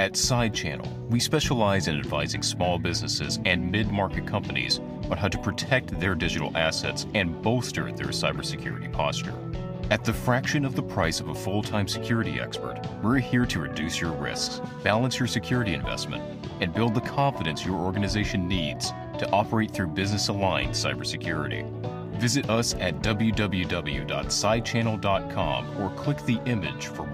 At SideChannel, we specialize in advising small businesses and mid market companies on how to protect their digital assets and bolster their cybersecurity posture. At the fraction of the price of a full time security expert, we're here to reduce your risks, balance your security investment, and build the confidence your organization needs to operate through business aligned cybersecurity. Visit us at www.sidechannel.com or click the image for.